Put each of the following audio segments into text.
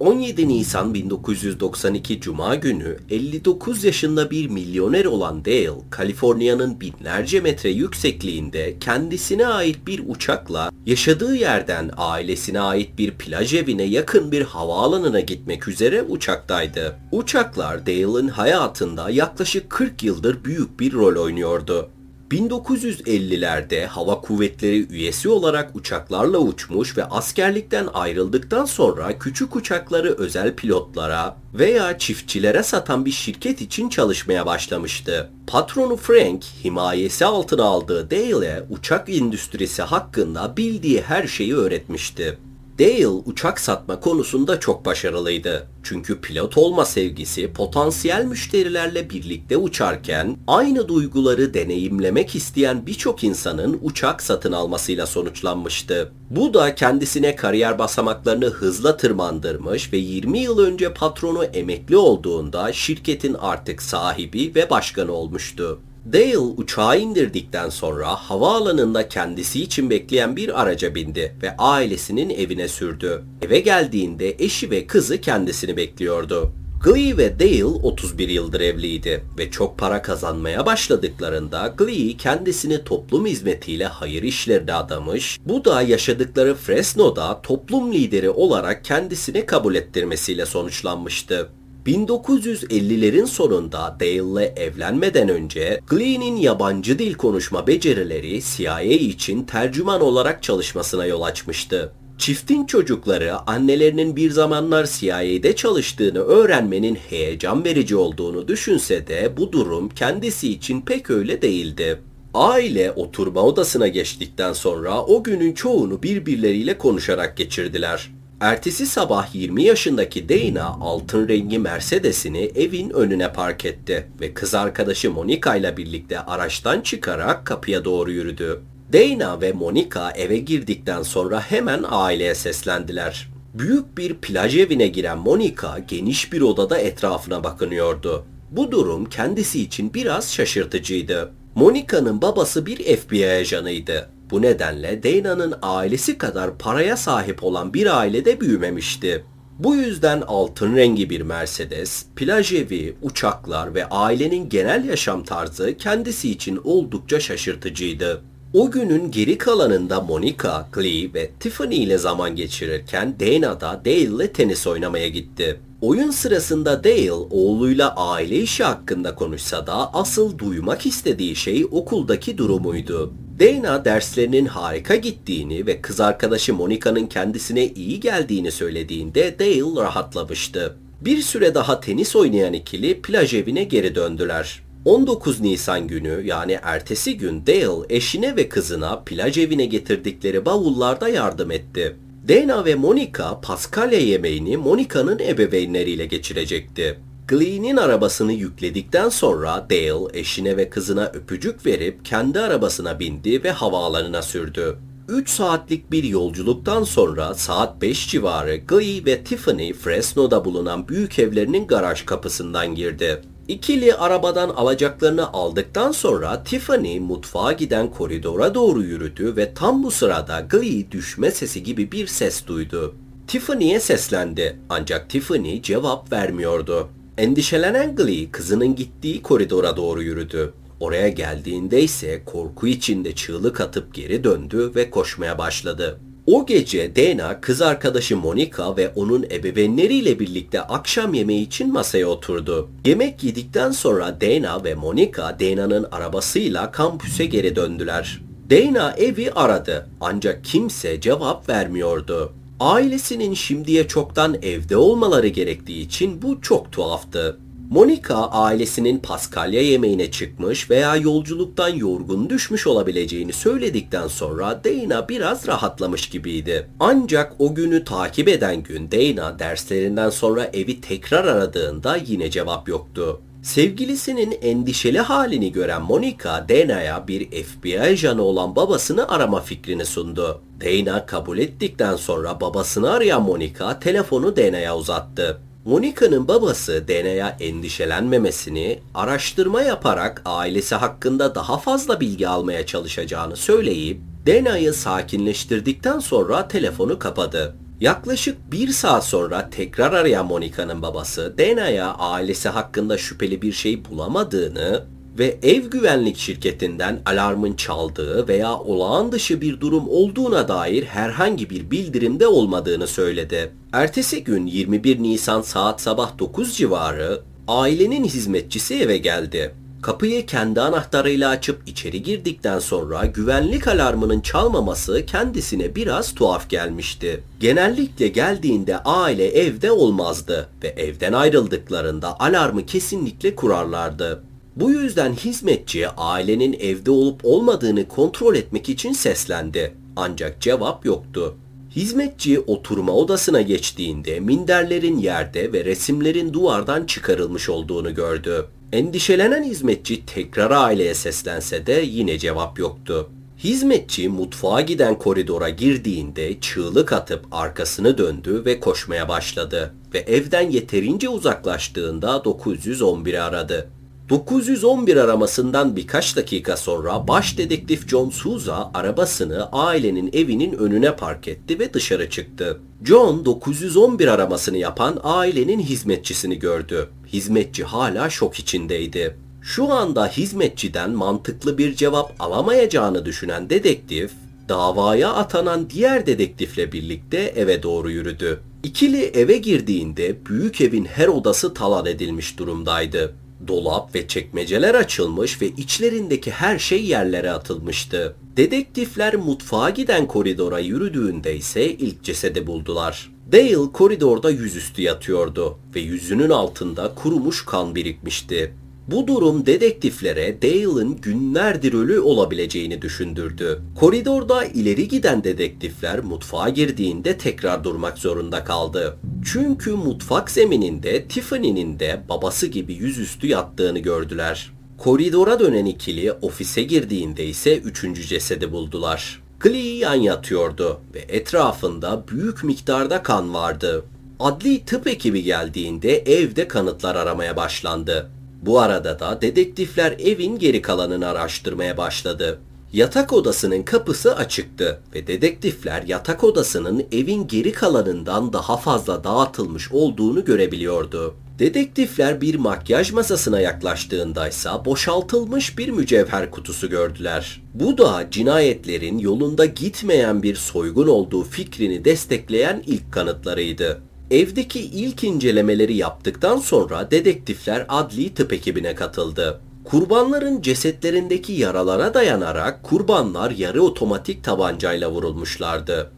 17 Nisan 1992 Cuma günü 59 yaşında bir milyoner olan Dale, Kaliforniya'nın binlerce metre yüksekliğinde kendisine ait bir uçakla yaşadığı yerden ailesine ait bir plaj evine yakın bir havaalanına gitmek üzere uçaktaydı. Uçaklar Dale'ın hayatında yaklaşık 40 yıldır büyük bir rol oynuyordu. 1950'lerde hava kuvvetleri üyesi olarak uçaklarla uçmuş ve askerlikten ayrıldıktan sonra küçük uçakları özel pilotlara veya çiftçilere satan bir şirket için çalışmaya başlamıştı. Patronu Frank himayesi altına aldığı Dale'e uçak endüstrisi hakkında bildiği her şeyi öğretmişti. Dale uçak satma konusunda çok başarılıydı. Çünkü pilot olma sevgisi potansiyel müşterilerle birlikte uçarken aynı duyguları deneyimlemek isteyen birçok insanın uçak satın almasıyla sonuçlanmıştı. Bu da kendisine kariyer basamaklarını hızla tırmandırmış ve 20 yıl önce patronu emekli olduğunda şirketin artık sahibi ve başkanı olmuştu. Dale uçağı indirdikten sonra havaalanında kendisi için bekleyen bir araca bindi ve ailesinin evine sürdü. Eve geldiğinde eşi ve kızı kendisini bekliyordu. Glee ve Dale 31 yıldır evliydi ve çok para kazanmaya başladıklarında Glee kendisini toplum hizmetiyle hayır işlerine adamış, bu da yaşadıkları Fresno'da toplum lideri olarak kendisini kabul ettirmesiyle sonuçlanmıştı. 1950'lerin sonunda Dale'le evlenmeden önce Glee'nin yabancı dil konuşma becerileri CIA için tercüman olarak çalışmasına yol açmıştı. Çiftin çocukları annelerinin bir zamanlar CIA'de çalıştığını öğrenmenin heyecan verici olduğunu düşünse de bu durum kendisi için pek öyle değildi. Aile oturma odasına geçtikten sonra o günün çoğunu birbirleriyle konuşarak geçirdiler. Ertesi sabah 20 yaşındaki Dana altın rengi Mercedes'ini evin önüne park etti ve kız arkadaşı Monica ile birlikte araçtan çıkarak kapıya doğru yürüdü. Dana ve Monica eve girdikten sonra hemen aileye seslendiler. Büyük bir plaj evine giren Monica geniş bir odada etrafına bakınıyordu. Bu durum kendisi için biraz şaşırtıcıydı. Monica'nın babası bir FBI ajanıydı bu nedenle Dana'nın ailesi kadar paraya sahip olan bir ailede büyümemişti. Bu yüzden altın rengi bir Mercedes, plaj evi, uçaklar ve ailenin genel yaşam tarzı kendisi için oldukça şaşırtıcıydı. O günün geri kalanında Monica, Glee ve Tiffany ile zaman geçirirken Dana da Dale ile tenis oynamaya gitti. Oyun sırasında Dale oğluyla aile işi hakkında konuşsa da asıl duymak istediği şey okuldaki durumuydu. Dana derslerinin harika gittiğini ve kız arkadaşı Monica'nın kendisine iyi geldiğini söylediğinde Dale rahatlamıştı. Bir süre daha tenis oynayan ikili plaj evine geri döndüler. 19 Nisan günü yani ertesi gün Dale eşine ve kızına plaj evine getirdikleri bavullarda yardım etti. Dana ve Monica Paskalya yemeğini Monica'nın ebeveynleriyle geçirecekti. Glee'nin arabasını yükledikten sonra Dale eşine ve kızına öpücük verip kendi arabasına bindi ve havaalanına sürdü. 3 saatlik bir yolculuktan sonra saat 5 civarı Glee ve Tiffany Fresno'da bulunan büyük evlerinin garaj kapısından girdi. İkili arabadan alacaklarını aldıktan sonra Tiffany mutfağa giden koridora doğru yürüdü ve tam bu sırada Glee düşme sesi gibi bir ses duydu. Tiffany'ye seslendi ancak Tiffany cevap vermiyordu. Endişelenen Glee kızının gittiği koridora doğru yürüdü. Oraya geldiğinde ise korku içinde çığlık atıp geri döndü ve koşmaya başladı. O gece Dana kız arkadaşı Monica ve onun ebeveynleriyle birlikte akşam yemeği için masaya oturdu. Yemek yedikten sonra Dana ve Monica Dana'nın arabasıyla kampüse geri döndüler. Dana evi aradı ancak kimse cevap vermiyordu. Ailesinin şimdiye çoktan evde olmaları gerektiği için bu çok tuhaftı. Monica ailesinin Paskalya yemeğine çıkmış veya yolculuktan yorgun düşmüş olabileceğini söyledikten sonra Dana biraz rahatlamış gibiydi. Ancak o günü takip eden gün Dana derslerinden sonra evi tekrar aradığında yine cevap yoktu. Sevgilisinin endişeli halini gören Monica, Dana'ya bir FBI ajanı olan babasını arama fikrini sundu. Dana kabul ettikten sonra babasını arayan Monica telefonu Dana'ya uzattı. Monica'nın babası Dana'ya endişelenmemesini, araştırma yaparak ailesi hakkında daha fazla bilgi almaya çalışacağını söyleyip Dana'yı sakinleştirdikten sonra telefonu kapadı. Yaklaşık bir saat sonra tekrar arayan Monica'nın babası Dana'ya ailesi hakkında şüpheli bir şey bulamadığını ve ev güvenlik şirketinden alarmın çaldığı veya olağan dışı bir durum olduğuna dair herhangi bir bildirimde olmadığını söyledi. Ertesi gün 21 Nisan saat sabah 9 civarı ailenin hizmetçisi eve geldi. Kapıyı kendi anahtarıyla açıp içeri girdikten sonra güvenlik alarmının çalmaması kendisine biraz tuhaf gelmişti. Genellikle geldiğinde aile evde olmazdı ve evden ayrıldıklarında alarmı kesinlikle kurarlardı. Bu yüzden hizmetçi ailenin evde olup olmadığını kontrol etmek için seslendi. Ancak cevap yoktu. Hizmetçi oturma odasına geçtiğinde minderlerin yerde ve resimlerin duvardan çıkarılmış olduğunu gördü. Endişelenen hizmetçi tekrar aileye seslense de yine cevap yoktu. Hizmetçi mutfağa giden koridora girdiğinde çığlık atıp arkasını döndü ve koşmaya başladı ve evden yeterince uzaklaştığında 911'i aradı. 911 aramasından birkaç dakika sonra baş dedektif John Souza arabasını ailenin evinin önüne park etti ve dışarı çıktı. John 911 aramasını yapan ailenin hizmetçisini gördü. Hizmetçi hala şok içindeydi. Şu anda hizmetçiden mantıklı bir cevap alamayacağını düşünen dedektif, davaya atanan diğer dedektifle birlikte eve doğru yürüdü. İkili eve girdiğinde büyük evin her odası talan edilmiş durumdaydı. Dolap ve çekmeceler açılmış ve içlerindeki her şey yerlere atılmıştı. Dedektifler mutfağa giden koridora yürüdüğünde ise ilk cesedi buldular. Dale koridorda yüzüstü yatıyordu ve yüzünün altında kurumuş kan birikmişti. Bu durum dedektiflere Dale'ın günlerdir ölü olabileceğini düşündürdü. Koridorda ileri giden dedektifler mutfağa girdiğinde tekrar durmak zorunda kaldı. Çünkü mutfak zemininde Tiffany'nin de babası gibi yüzüstü yattığını gördüler. Koridora dönen ikili ofise girdiğinde ise üçüncü cesedi buldular. Glee yan yatıyordu ve etrafında büyük miktarda kan vardı. Adli tıp ekibi geldiğinde evde kanıtlar aramaya başlandı. Bu arada da dedektifler evin geri kalanını araştırmaya başladı. Yatak odasının kapısı açıktı ve dedektifler yatak odasının evin geri kalanından daha fazla dağıtılmış olduğunu görebiliyordu. Dedektifler bir makyaj masasına yaklaştığında ise boşaltılmış bir mücevher kutusu gördüler. Bu da cinayetlerin yolunda gitmeyen bir soygun olduğu fikrini destekleyen ilk kanıtlarıydı. Evdeki ilk incelemeleri yaptıktan sonra dedektifler adli tıp ekibine katıldı. Kurbanların cesetlerindeki yaralara dayanarak kurbanlar yarı otomatik tabancayla vurulmuşlardı.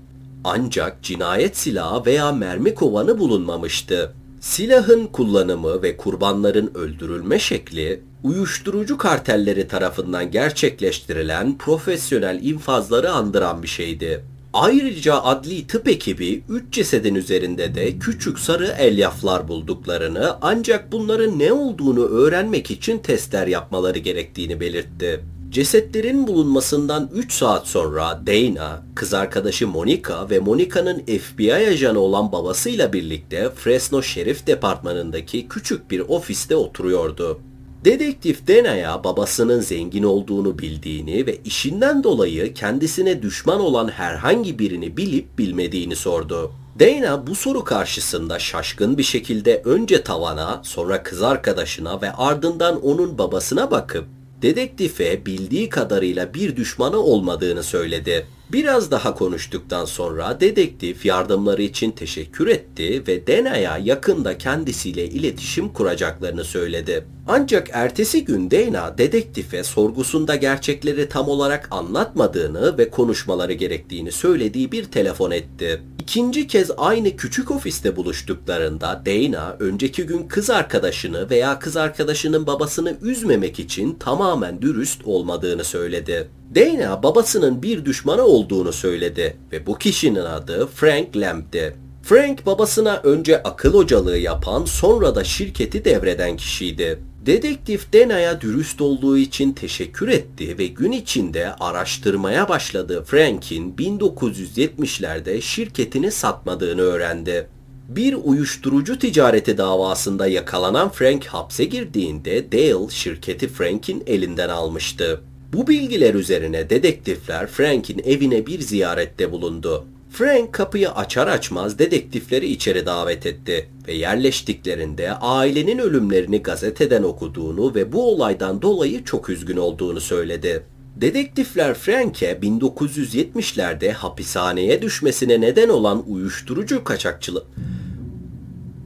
Ancak cinayet silahı veya mermi kovanı bulunmamıştı. Silahın kullanımı ve kurbanların öldürülme şekli uyuşturucu kartelleri tarafından gerçekleştirilen profesyonel infazları andıran bir şeydi. Ayrıca adli tıp ekibi 3 cesedin üzerinde de küçük sarı elyaflar bulduklarını ancak bunların ne olduğunu öğrenmek için testler yapmaları gerektiğini belirtti. Cesetlerin bulunmasından 3 saat sonra Dana, kız arkadaşı Monica ve Monica'nın FBI ajanı olan babasıyla birlikte Fresno Şerif Departmanı'ndaki küçük bir ofiste oturuyordu. Dedektif Dana'ya babasının zengin olduğunu bildiğini ve işinden dolayı kendisine düşman olan herhangi birini bilip bilmediğini sordu. Dana bu soru karşısında şaşkın bir şekilde önce tavana, sonra kız arkadaşına ve ardından onun babasına bakıp dedektife bildiği kadarıyla bir düşmanı olmadığını söyledi. Biraz daha konuştuktan sonra dedektif yardımları için teşekkür etti ve Dana'ya yakında kendisiyle iletişim kuracaklarını söyledi. Ancak ertesi gün Dana dedektife sorgusunda gerçekleri tam olarak anlatmadığını ve konuşmaları gerektiğini söylediği bir telefon etti. İkinci kez aynı küçük ofiste buluştuklarında Dana önceki gün kız arkadaşını veya kız arkadaşının babasını üzmemek için tamamen dürüst olmadığını söyledi. Dana babasının bir düşmanı olduğunu söyledi ve bu kişinin adı Frank Lamp'ti. Frank babasına önce akıl hocalığı yapan sonra da şirketi devreden kişiydi. Dedektif Dana'ya dürüst olduğu için teşekkür etti ve gün içinde araştırmaya başladığı Frank'in 1970'lerde şirketini satmadığını öğrendi. Bir uyuşturucu ticareti davasında yakalanan Frank hapse girdiğinde Dale şirketi Frank'in elinden almıştı. Bu bilgiler üzerine dedektifler Frank'in evine bir ziyarette bulundu. Frank kapıyı açar açmaz dedektifleri içeri davet etti ve yerleştiklerinde ailenin ölümlerini gazeteden okuduğunu ve bu olaydan dolayı çok üzgün olduğunu söyledi. Dedektifler Frank'e 1970'lerde hapishaneye düşmesine neden olan uyuşturucu kaçakçılığı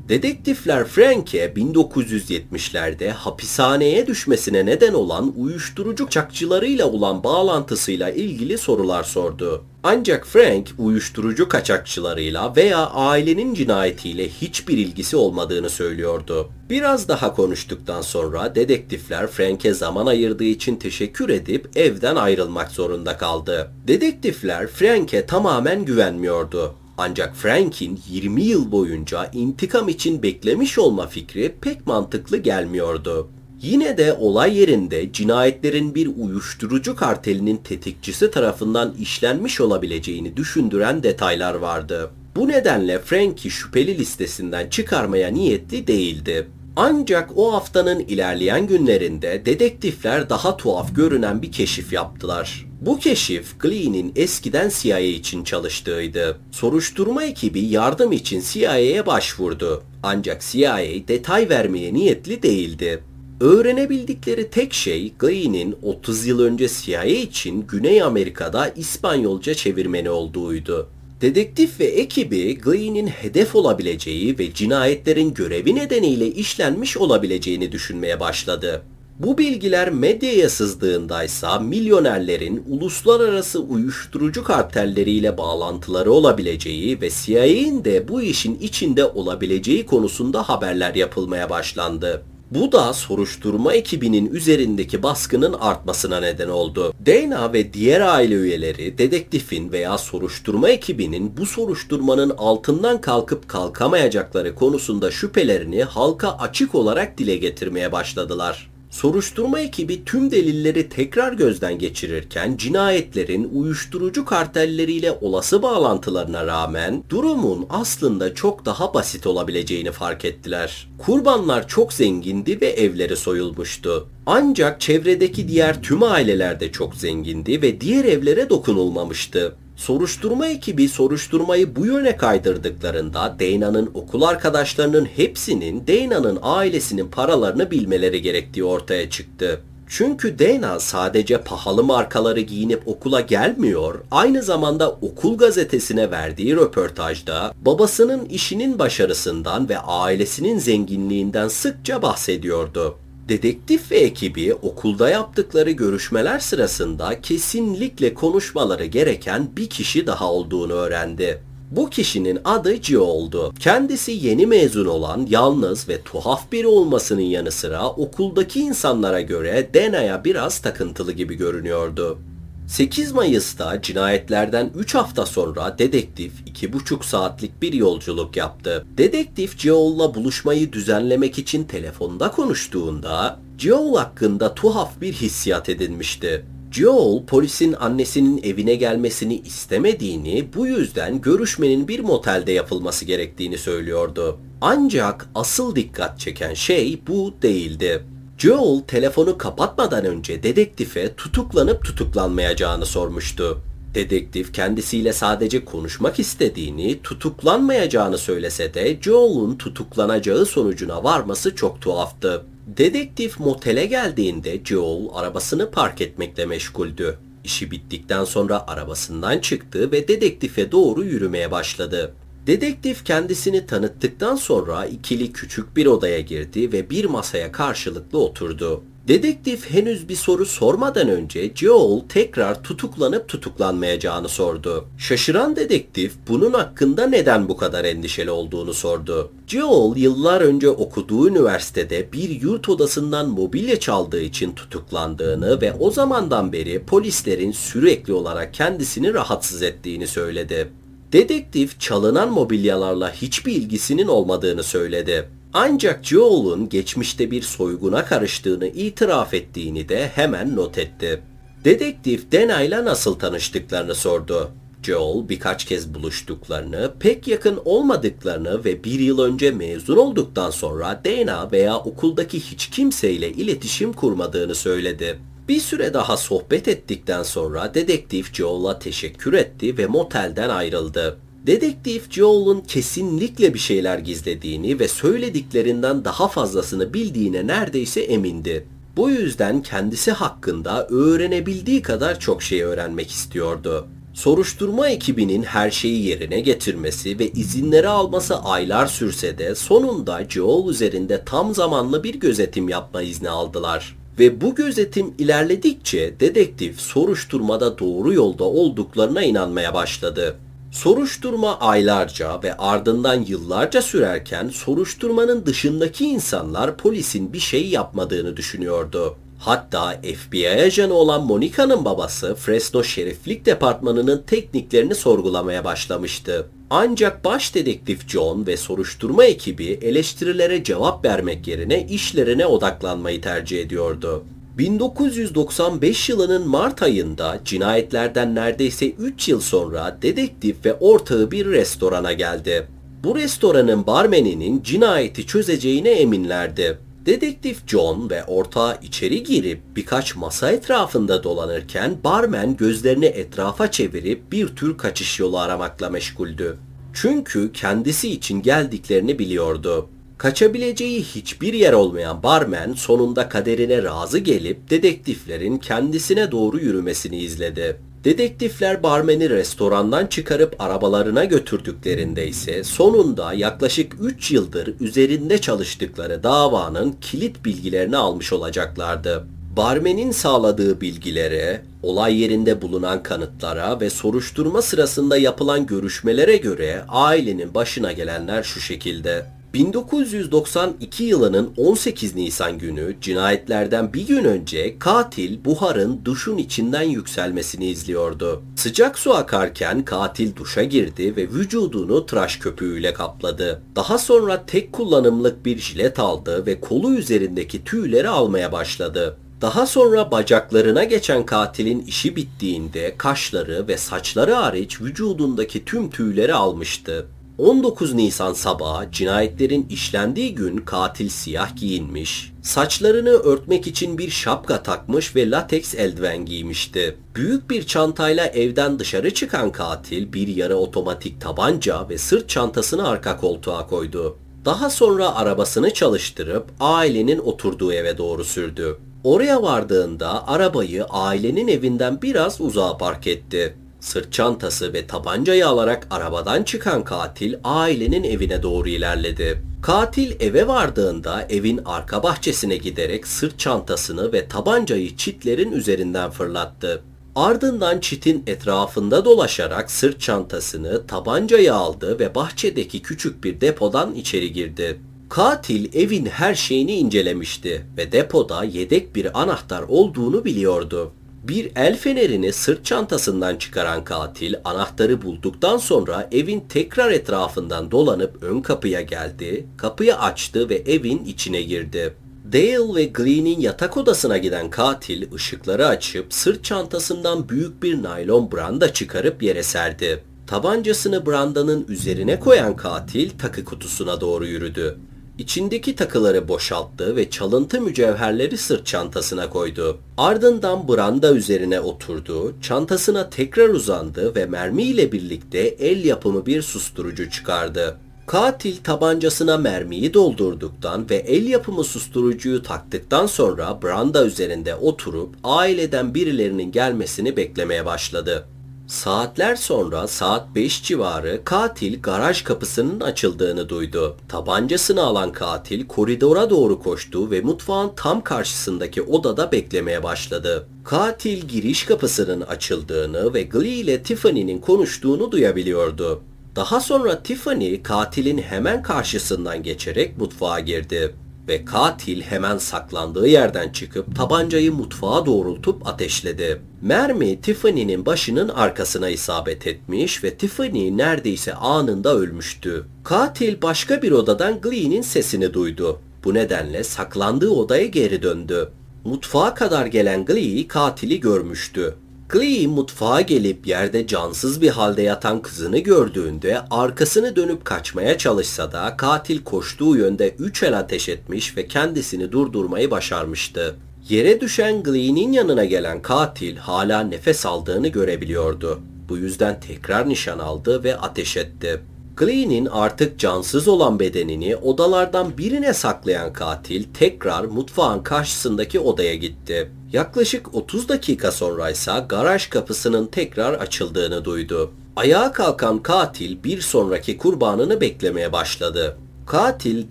Dedektifler Frank'e 1970'lerde hapishaneye düşmesine neden olan uyuşturucu kaçakçılarıyla olan bağlantısıyla ilgili sorular sordu. Ancak Frank uyuşturucu kaçakçılarıyla veya ailenin cinayetiyle hiçbir ilgisi olmadığını söylüyordu. Biraz daha konuştuktan sonra dedektifler Frank'e zaman ayırdığı için teşekkür edip evden ayrılmak zorunda kaldı. Dedektifler Frank'e tamamen güvenmiyordu. Ancak Frank'in 20 yıl boyunca intikam için beklemiş olma fikri pek mantıklı gelmiyordu. Yine de olay yerinde cinayetlerin bir uyuşturucu kartelinin tetikçisi tarafından işlenmiş olabileceğini düşündüren detaylar vardı. Bu nedenle Frank'i şüpheli listesinden çıkarmaya niyetli değildi. Ancak o haftanın ilerleyen günlerinde dedektifler daha tuhaf görünen bir keşif yaptılar. Bu keşif Glee'nin eskiden CIA için çalıştığıydı. Soruşturma ekibi yardım için CIA'ye başvurdu. Ancak CIA detay vermeye niyetli değildi. Öğrenebildikleri tek şey Glee'nin 30 yıl önce CIA için Güney Amerika'da İspanyolca çevirmeni olduğuydu. Dedektif ve ekibi Glee'nin hedef olabileceği ve cinayetlerin görevi nedeniyle işlenmiş olabileceğini düşünmeye başladı. Bu bilgiler medyaya sızdığındaysa milyonerlerin uluslararası uyuşturucu kartelleriyle bağlantıları olabileceği ve CIA'in de bu işin içinde olabileceği konusunda haberler yapılmaya başlandı. Bu da soruşturma ekibinin üzerindeki baskının artmasına neden oldu. Dana ve diğer aile üyeleri dedektifin veya soruşturma ekibinin bu soruşturmanın altından kalkıp kalkamayacakları konusunda şüphelerini halka açık olarak dile getirmeye başladılar. Soruşturma ekibi tüm delilleri tekrar gözden geçirirken cinayetlerin uyuşturucu kartelleriyle olası bağlantılarına rağmen durumun aslında çok daha basit olabileceğini fark ettiler. Kurbanlar çok zengindi ve evleri soyulmuştu. Ancak çevredeki diğer tüm aileler de çok zengindi ve diğer evlere dokunulmamıştı. Soruşturma ekibi soruşturmayı bu yöne kaydırdıklarında Dana'nın okul arkadaşlarının hepsinin Dana'nın ailesinin paralarını bilmeleri gerektiği ortaya çıktı. Çünkü Dana sadece pahalı markaları giyinip okula gelmiyor, aynı zamanda okul gazetesine verdiği röportajda babasının işinin başarısından ve ailesinin zenginliğinden sıkça bahsediyordu. Dedektif ve ekibi okulda yaptıkları görüşmeler sırasında kesinlikle konuşmaları gereken bir kişi daha olduğunu öğrendi. Bu kişinin adı Joel'du. Kendisi yeni mezun olan, yalnız ve tuhaf biri olmasının yanı sıra okuldaki insanlara göre Dana'ya biraz takıntılı gibi görünüyordu. 8 Mayıs'ta cinayetlerden 3 hafta sonra dedektif 2,5 saatlik bir yolculuk yaptı. Dedektif Joel'la buluşmayı düzenlemek için telefonda konuştuğunda Joel hakkında tuhaf bir hissiyat edinmişti. Joel polisin annesinin evine gelmesini istemediğini, bu yüzden görüşmenin bir motelde yapılması gerektiğini söylüyordu. Ancak asıl dikkat çeken şey bu değildi. Joel telefonu kapatmadan önce dedektife tutuklanıp tutuklanmayacağını sormuştu. Dedektif kendisiyle sadece konuşmak istediğini, tutuklanmayacağını söylese de Joel'un tutuklanacağı sonucuna varması çok tuhaftı. Dedektif motele geldiğinde Joel arabasını park etmekle meşguldü. İşi bittikten sonra arabasından çıktı ve dedektife doğru yürümeye başladı. Dedektif kendisini tanıttıktan sonra ikili küçük bir odaya girdi ve bir masaya karşılıklı oturdu. Dedektif henüz bir soru sormadan önce Joel tekrar tutuklanıp tutuklanmayacağını sordu. Şaşıran dedektif bunun hakkında neden bu kadar endişeli olduğunu sordu. Joel yıllar önce okuduğu üniversitede bir yurt odasından mobilya çaldığı için tutuklandığını ve o zamandan beri polislerin sürekli olarak kendisini rahatsız ettiğini söyledi. Dedektif çalınan mobilyalarla hiçbir ilgisinin olmadığını söyledi. Ancak Joel'un geçmişte bir soyguna karıştığını itiraf ettiğini de hemen not etti. Dedektif Dana ile nasıl tanıştıklarını sordu. Joel birkaç kez buluştuklarını, pek yakın olmadıklarını ve bir yıl önce mezun olduktan sonra Dana veya okuldaki hiç kimseyle iletişim kurmadığını söyledi. Bir süre daha sohbet ettikten sonra dedektif Joel'a teşekkür etti ve motelden ayrıldı. Dedektif Joel'un kesinlikle bir şeyler gizlediğini ve söylediklerinden daha fazlasını bildiğine neredeyse emindi. Bu yüzden kendisi hakkında öğrenebildiği kadar çok şey öğrenmek istiyordu. Soruşturma ekibinin her şeyi yerine getirmesi ve izinleri alması aylar sürse de sonunda Joel üzerinde tam zamanlı bir gözetim yapma izni aldılar. Ve bu gözetim ilerledikçe dedektif soruşturmada doğru yolda olduklarına inanmaya başladı. Soruşturma aylarca ve ardından yıllarca sürerken soruşturmanın dışındaki insanlar polisin bir şey yapmadığını düşünüyordu. Hatta FBI ajanı olan Monica'nın babası Fresno Şeriflik Departmanı'nın tekniklerini sorgulamaya başlamıştı. Ancak baş dedektif John ve soruşturma ekibi eleştirilere cevap vermek yerine işlerine odaklanmayı tercih ediyordu. 1995 yılının Mart ayında cinayetlerden neredeyse 3 yıl sonra dedektif ve ortağı bir restorana geldi. Bu restoranın barmeninin cinayeti çözeceğine eminlerdi. Dedektif John ve ortağı içeri girip birkaç masa etrafında dolanırken barmen gözlerini etrafa çevirip bir tür kaçış yolu aramakla meşguldü. Çünkü kendisi için geldiklerini biliyordu. Kaçabileceği hiçbir yer olmayan barmen sonunda kaderine razı gelip dedektiflerin kendisine doğru yürümesini izledi. Dedektifler barmeni restorandan çıkarıp arabalarına götürdüklerinde ise sonunda yaklaşık 3 yıldır üzerinde çalıştıkları davanın kilit bilgilerini almış olacaklardı. Barmenin sağladığı bilgilere, olay yerinde bulunan kanıtlara ve soruşturma sırasında yapılan görüşmelere göre ailenin başına gelenler şu şekilde. 1992 yılının 18 Nisan günü cinayetlerden bir gün önce katil buharın duşun içinden yükselmesini izliyordu. Sıcak su akarken katil duşa girdi ve vücudunu tıraş köpüğüyle kapladı. Daha sonra tek kullanımlık bir jilet aldı ve kolu üzerindeki tüyleri almaya başladı. Daha sonra bacaklarına geçen katilin işi bittiğinde kaşları ve saçları hariç vücudundaki tüm tüyleri almıştı. 19 Nisan sabahı cinayetlerin işlendiği gün katil siyah giyinmiş, saçlarını örtmek için bir şapka takmış ve lateks eldiven giymişti. Büyük bir çantayla evden dışarı çıkan katil bir yarı otomatik tabanca ve sırt çantasını arka koltuğa koydu. Daha sonra arabasını çalıştırıp ailenin oturduğu eve doğru sürdü. Oraya vardığında arabayı ailenin evinden biraz uzağa park etti. Sırt çantası ve tabancayı alarak arabadan çıkan katil ailenin evine doğru ilerledi. Katil eve vardığında evin arka bahçesine giderek sırt çantasını ve tabancayı çitlerin üzerinden fırlattı. Ardından çitin etrafında dolaşarak sırt çantasını, tabancayı aldı ve bahçedeki küçük bir depodan içeri girdi. Katil evin her şeyini incelemişti ve depoda yedek bir anahtar olduğunu biliyordu. Bir el fenerini sırt çantasından çıkaran katil anahtarı bulduktan sonra evin tekrar etrafından dolanıp ön kapıya geldi, kapıyı açtı ve evin içine girdi. Dale ve Glenn'in yatak odasına giden katil ışıkları açıp sırt çantasından büyük bir naylon branda çıkarıp yere serdi. Tabancasını brandanın üzerine koyan katil takı kutusuna doğru yürüdü. İçindeki takıları boşalttı ve çalıntı mücevherleri sırt çantasına koydu. Ardından branda üzerine oturdu, çantasına tekrar uzandı ve mermiyle birlikte el yapımı bir susturucu çıkardı. Katil tabancasına mermiyi doldurduktan ve el yapımı susturucuyu taktıktan sonra branda üzerinde oturup aileden birilerinin gelmesini beklemeye başladı. Saatler sonra saat 5 civarı katil garaj kapısının açıldığını duydu. Tabancasını alan katil koridora doğru koştu ve mutfağın tam karşısındaki odada beklemeye başladı. Katil giriş kapısının açıldığını ve Glee ile Tiffany'nin konuştuğunu duyabiliyordu. Daha sonra Tiffany katilin hemen karşısından geçerek mutfağa girdi ve katil hemen saklandığı yerden çıkıp tabancayı mutfağa doğrultup ateşledi. Mermi Tiffany'nin başının arkasına isabet etmiş ve Tiffany neredeyse anında ölmüştü. Katil başka bir odadan Glee'nin sesini duydu. Bu nedenle saklandığı odaya geri döndü. Mutfağa kadar gelen Glee katili görmüştü. Glee mutfağa gelip yerde cansız bir halde yatan kızını gördüğünde arkasını dönüp kaçmaya çalışsa da katil koştuğu yönde üç el ateş etmiş ve kendisini durdurmayı başarmıştı. Yere düşen Glee'nin yanına gelen katil hala nefes aldığını görebiliyordu. Bu yüzden tekrar nişan aldı ve ateş etti. Glee'nin artık cansız olan bedenini odalardan birine saklayan katil tekrar mutfağın karşısındaki odaya gitti. Yaklaşık 30 dakika sonra ise garaj kapısının tekrar açıldığını duydu. Ayağa kalkan katil bir sonraki kurbanını beklemeye başladı. Katil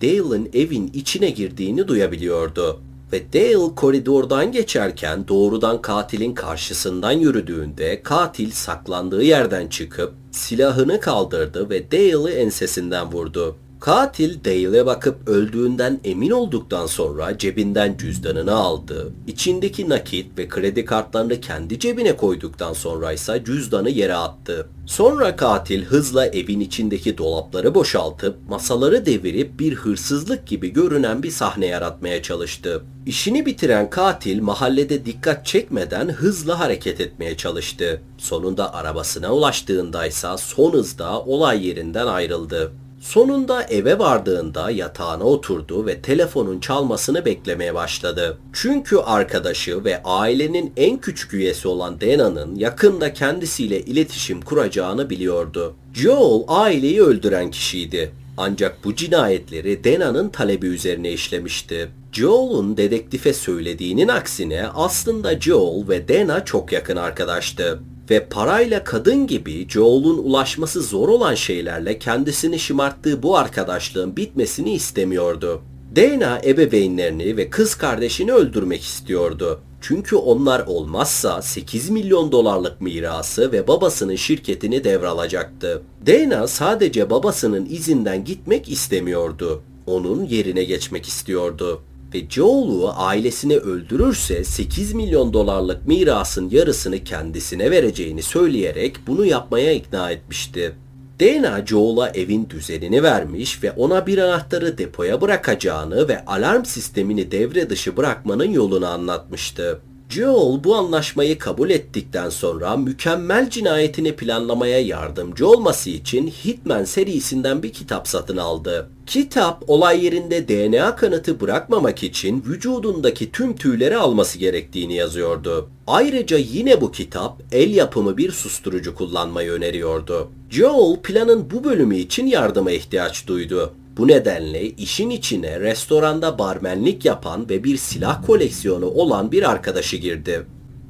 Dale'ın evin içine girdiğini duyabiliyordu ve Dale koridordan geçerken doğrudan katilin karşısından yürüdüğünde katil saklandığı yerden çıkıp silahını kaldırdı ve Dale'ı ensesinden vurdu. Katil Dale'e bakıp öldüğünden emin olduktan sonra cebinden cüzdanını aldı. İçindeki nakit ve kredi kartlarını kendi cebine koyduktan sonra ise cüzdanı yere attı. Sonra katil hızla evin içindeki dolapları boşaltıp masaları devirip bir hırsızlık gibi görünen bir sahne yaratmaya çalıştı. İşini bitiren katil mahallede dikkat çekmeden hızla hareket etmeye çalıştı. Sonunda arabasına ulaştığında ise son hızda olay yerinden ayrıldı. Sonunda eve vardığında yatağına oturdu ve telefonun çalmasını beklemeye başladı. Çünkü arkadaşı ve ailenin en küçük üyesi olan Dana'nın yakında kendisiyle iletişim kuracağını biliyordu. Joel aileyi öldüren kişiydi. Ancak bu cinayetleri Dana'nın talebi üzerine işlemişti. Joel'un dedektife söylediğinin aksine aslında Joel ve Dana çok yakın arkadaştı ve parayla kadın gibi Joel'un ulaşması zor olan şeylerle kendisini şımarttığı bu arkadaşlığın bitmesini istemiyordu. Dana ebeveynlerini ve kız kardeşini öldürmek istiyordu. Çünkü onlar olmazsa 8 milyon dolarlık mirası ve babasının şirketini devralacaktı. Dana sadece babasının izinden gitmek istemiyordu. Onun yerine geçmek istiyordu ve Joel'u ailesini öldürürse 8 milyon dolarlık mirasın yarısını kendisine vereceğini söyleyerek bunu yapmaya ikna etmişti. Dana Joel'a evin düzenini vermiş ve ona bir anahtarı depoya bırakacağını ve alarm sistemini devre dışı bırakmanın yolunu anlatmıştı. Joel bu anlaşmayı kabul ettikten sonra mükemmel cinayetini planlamaya yardımcı olması için Hitman serisinden bir kitap satın aldı. Kitap olay yerinde DNA kanıtı bırakmamak için vücudundaki tüm tüyleri alması gerektiğini yazıyordu. Ayrıca yine bu kitap el yapımı bir susturucu kullanmayı öneriyordu. Joel planın bu bölümü için yardıma ihtiyaç duydu. Bu nedenle işin içine restoranda barmenlik yapan ve bir silah koleksiyonu olan bir arkadaşı girdi.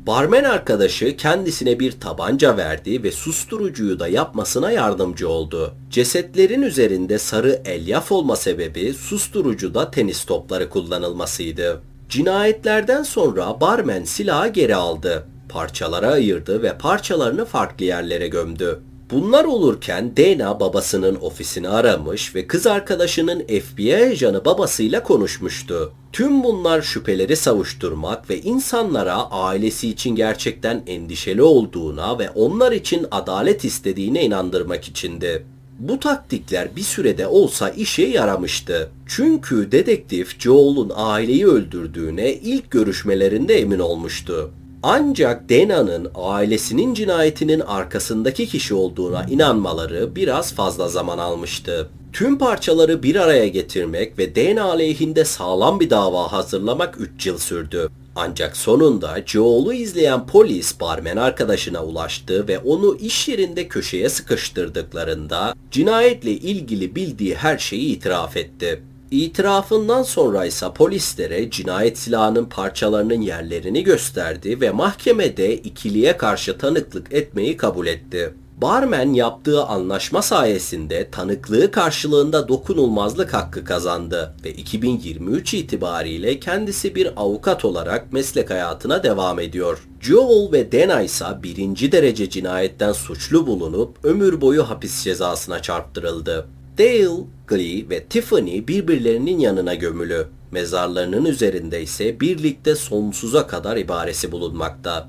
Barmen arkadaşı kendisine bir tabanca verdi ve susturucuyu da yapmasına yardımcı oldu. Cesetlerin üzerinde sarı elyaf olma sebebi susturucuda tenis topları kullanılmasıydı. Cinayetlerden sonra barmen silahı geri aldı. Parçalara ayırdı ve parçalarını farklı yerlere gömdü. Bunlar olurken Dana babasının ofisini aramış ve kız arkadaşının FBI ajanı babasıyla konuşmuştu. Tüm bunlar şüpheleri savuşturmak ve insanlara ailesi için gerçekten endişeli olduğuna ve onlar için adalet istediğine inandırmak içindi. Bu taktikler bir sürede olsa işe yaramıştı. Çünkü dedektif Joel'un aileyi öldürdüğüne ilk görüşmelerinde emin olmuştu. Ancak Dena'nın ailesinin cinayetinin arkasındaki kişi olduğuna inanmaları biraz fazla zaman almıştı. Tüm parçaları bir araya getirmek ve DNA aleyhinde sağlam bir dava hazırlamak 3 yıl sürdü. Ancak sonunda Joel'u izleyen polis barmen arkadaşına ulaştı ve onu iş yerinde köşeye sıkıştırdıklarında cinayetle ilgili bildiği her şeyi itiraf etti. İtirafından sonra ise polislere cinayet silahının parçalarının yerlerini gösterdi ve mahkemede ikiliye karşı tanıklık etmeyi kabul etti. Barmen yaptığı anlaşma sayesinde tanıklığı karşılığında dokunulmazlık hakkı kazandı ve 2023 itibariyle kendisi bir avukat olarak meslek hayatına devam ediyor. Joel ve Dana ise birinci derece cinayetten suçlu bulunup ömür boyu hapis cezasına çarptırıldı. Dale, Glee ve Tiffany birbirlerinin yanına gömülü. Mezarlarının üzerinde ise birlikte sonsuza kadar ibaresi bulunmakta.